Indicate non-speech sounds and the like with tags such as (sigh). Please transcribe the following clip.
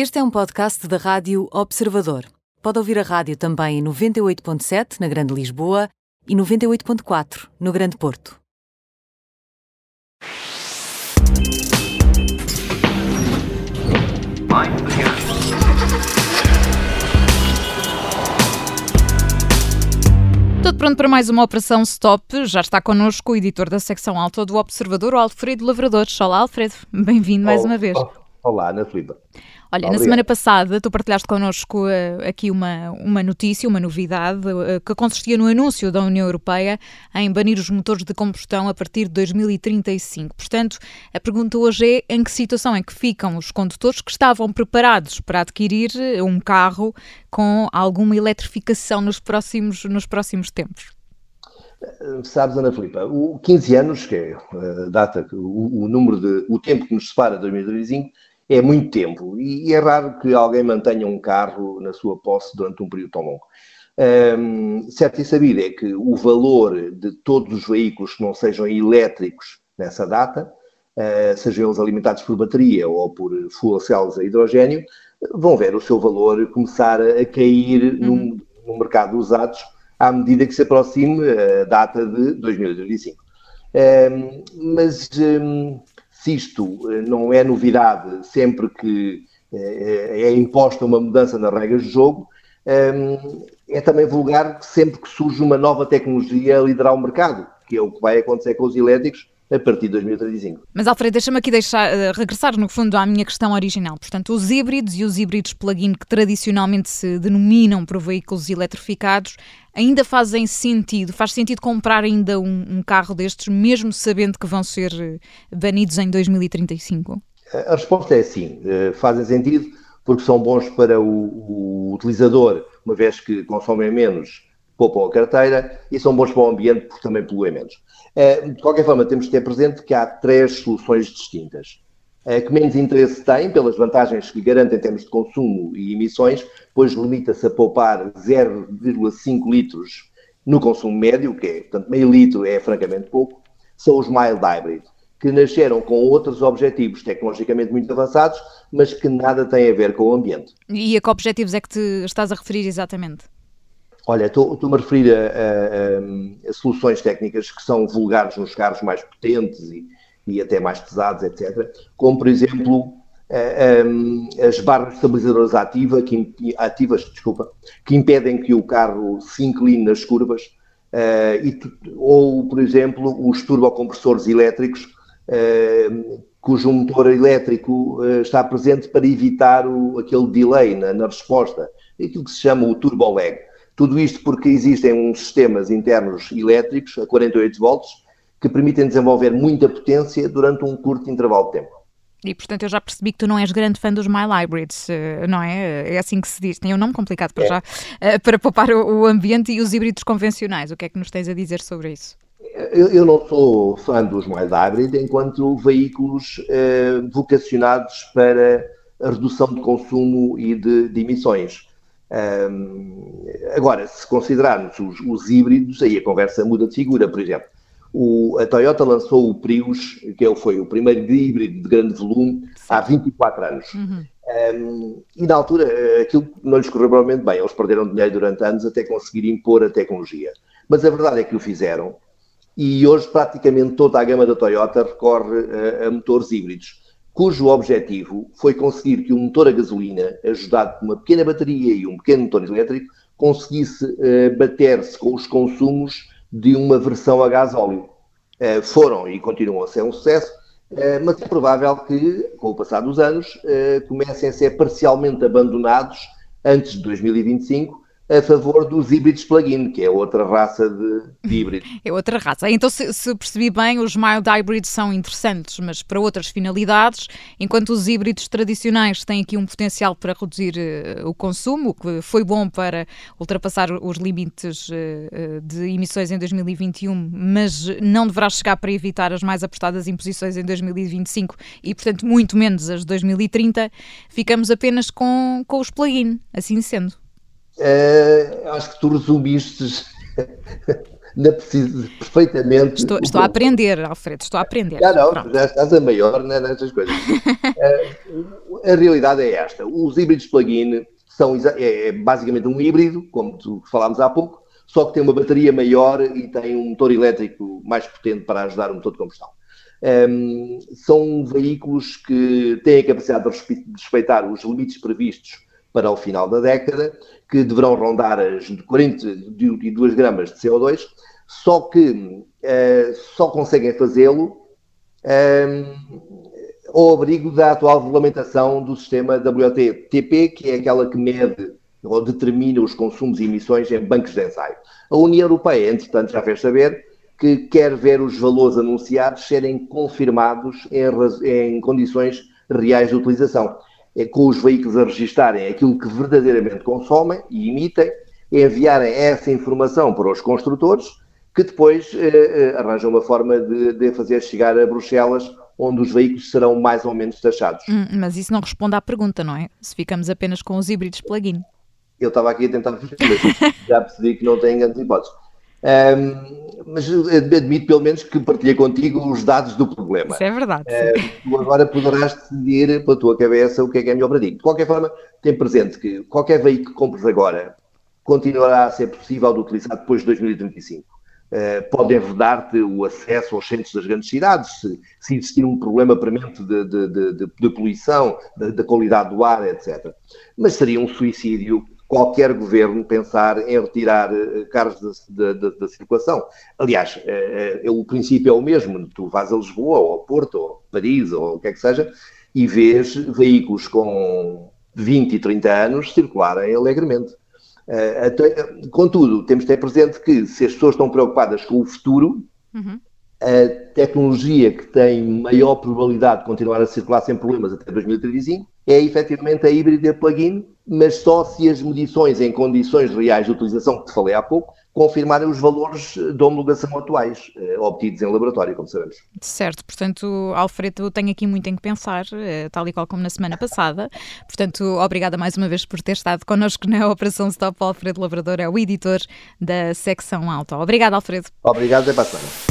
Este é um podcast da Rádio Observador. Pode ouvir a rádio também em 98.7 na Grande Lisboa e 98.4 no Grande Porto. Tudo pronto para mais uma operação Stop. Já está connosco o editor da secção alta do Observador, o Alfredo Lavrador. Olá, Alfredo. Bem-vindo mais uma vez. Olá, Ana Filipe. Olha, Obrigado. na semana passada tu partilhaste connosco uh, aqui uma, uma notícia, uma novidade, uh, que consistia no anúncio da União Europeia em banir os motores de combustão a partir de 2035. Portanto, a pergunta hoje é em que situação é que ficam os condutores que estavam preparados para adquirir eh, um carro com alguma eletrificação nos próximos, nos próximos tempos? Sabes, Ana Filipa, o 15 anos, que é a data, o, o número de, o tempo que nos separa de 2035, é muito tempo e é raro que alguém mantenha um carro na sua posse durante um período tão longo. Um, certo e sabido é que o valor de todos os veículos que não sejam elétricos nessa data, uh, sejam eles alimentados por bateria ou por fuel cells a hidrogênio, vão ver o seu valor começar a cair uhum. no, no mercado de usados à medida que se aproxime a data de 2035. Um, mas se isto eh, não é novidade sempre que eh, é imposta uma mudança nas regras do jogo, é também vulgar que sempre que surge uma nova tecnologia a liderar o mercado, que é o que vai acontecer com os elétricos, a partir de 2035. Mas Alfredo, deixa-me aqui deixar, uh, regressar no fundo à minha questão original. Portanto, os híbridos e os híbridos plug-in que tradicionalmente se denominam por veículos eletrificados ainda fazem sentido? Faz sentido comprar ainda um, um carro destes, mesmo sabendo que vão ser eh, banidos em 2035? A resposta é sim, fazem sentido porque são bons para o, o utilizador, uma vez que consomem menos poupam a carteira e são bons para o ambiente porque também poluem menos. Eh, de qualquer forma, temos de ter presente que há três soluções distintas. Eh, que menos interesse tem, pelas vantagens que garantem em termos de consumo e emissões, pois limita-se a poupar 0,5 litros no consumo médio, que é, portanto, meio litro é francamente pouco, são os mild hybrid, que nasceram com outros objetivos tecnologicamente muito avançados, mas que nada têm a ver com o ambiente. E a que objetivos é que te estás a referir exatamente? Olha, estou-me a referir a, a, a, soluções técnicas que são vulgares nos carros mais potentes e, e até mais pesados, etc. Como, por exemplo, a, as barras estabilizadoras ativa, que, ativas desculpa, que impedem que o carro se incline nas curvas, uh, e, ou, por exemplo, os turbocompressores elétricos, uh, cujo motor elétrico uh, está presente para evitar o, aquele delay na, na resposta, aquilo que se chama o turbo lag. Tudo isto porque existem uns sistemas internos elétricos a 48 volts que permitem desenvolver muita potência durante um curto intervalo de tempo. E portanto eu já percebi que tu não és grande fã dos Mile Hybrids, eh, não é? É assim que se diz. Tem um nome complicado para é. já, eh, para poupar o ambiente e os híbridos convencionais. O que é que nos tens a dizer sobre isso? Eu, eu não sou fã dos Mild Hybrid enquanto veículos eh, vocacionados para a redução de consumo e de, de emissões. Um, agora, se considerarmos os, os, híbridos, aí a conversa muda de figura. Por exemplo, o, a Toyota lançou o Prius, que é foi o primeiro híbrido de grande volume, há 24 anos. Uhum. Um, e na altura aquilo não lhes correu provavelmente bem. Eles perderam dinheiro durante anos até conseguir impor a tecnologia. Mas a verdade é que o fizeram e hoje praticamente toda a gama da Toyota recorre a, a motores híbridos cujo objetivo foi conseguir que um motor a gasolina, ajudado por uma pequena bateria e um pequeno motor elétrico, conseguisse uh, bater-se com os consumos de uma versão a gás óleo. Uh, foram e continuam a ser um sucesso, uh, mas é provável que, com o passar dos anos, comecem a ser parcialmente abandonados antes de 2025 a favor dos híbridos plug-in, que é outra raça de, de híbrido. É outra raça. Então, se, se, percebi bem, os mild hybrids são interessantes, mas para outras finalidades, enquanto os híbridos tradicionais têm aqui um potencial para reduzir uh, o consumo, o que foi bom para ultrapassar os limites uh, de emissões em 2021, mas não deverá chegar para evitar as mais apostadas imposições em 2025 e, portanto, muito menos as de 2030, ficamos apenas com, com os plug-in, assim sendo. Uh, acho que tu resumiste (laughs) na precisa perfeitamente. Estou, estou a aprender, Alfredo, estou a aprender. Já não, Pronto. já estás a maior né, nestas coisas. a, (laughs) a realidade é esta: os híbridos plug-in são é, é basicamente um híbrido, como tu falámos há pouco, só que tem uma bateria maior e tem um motor elétrico mais potente para ajudar o motor de combustão. Um, são veículos que têm a capacidade de respeitar os limites previstos para o final da década, que deverão rondar as 42 gramas de CO2, só que uh, só conseguem fazê-lo um, ao abrigo da atual regulamentação do sistema WTP, que é aquela que mede ou determina os consumos e emissões em bancos de ensaio. A União Europeia, entretanto, já fez saber que quer ver os valores anunciados serem confirmados em, em condições reais de utilização, é, com os veículos a registarem aquilo que verdadeiramente consomem e emitem, enviarem essa informação para os construtores, que depois eh, eh, arranjam uma forma de, de fazer chegar a Bruxelas onde os veículos serão mais ou menos taxados. Hum, mas isso não responde à pergunta, não é? Se ficamos apenas com os híbridos plug-in. Eu estava aqui a tentar responder, já percebi que não tem grandes hipóteses. Um, mas admito pelo menos que partilhei contigo os dados do problema. Isso é verdade. Uh, tu agora poderás decidir pela tua cabeça o que é que é melhor para ti. De qualquer forma, tem presente que qualquer veículo que compres agora continuará a ser possível de utilizar depois de 2035. Uh, podem vedar-te o acesso aos centros das grandes cidades, se, se existir um problema premente de, de, de, de poluição, da qualidade do ar, etc. Mas seria um suicídio qualquer governo pensar em retirar uh, carros da, circulação. Aliás, uh, uh, o princípio é o mesmo. Tu vais a Lisboa, ou a Porto, ou a Paris, ou o que é que seja, e vês veículos com 20 e 30 anos circularem alegremente. Até, contudo, temos de ter presente que se as pessoas estão preocupadas com o futuro, uhum. A tecnologia que tem maior probabilidade de continuar a circular sem problemas até 2035 é efetivamente a híbrida plug-in, mas só se as medições em condições reais de utilização, que te falei há pouco, confirmarem os valores de homologação atuais, eh, obtidos em laboratório, como sabemos. Certo, portanto, Alfredo, tenho aqui muito em que pensar, eh, tal e qual como na semana passada. Portanto, obrigada mais uma vez por ter estado connosco na Operação Stop. Alfredo Labrador é o editor da secção Alta. Obrigada, Alfredo. Obrigado, a semana.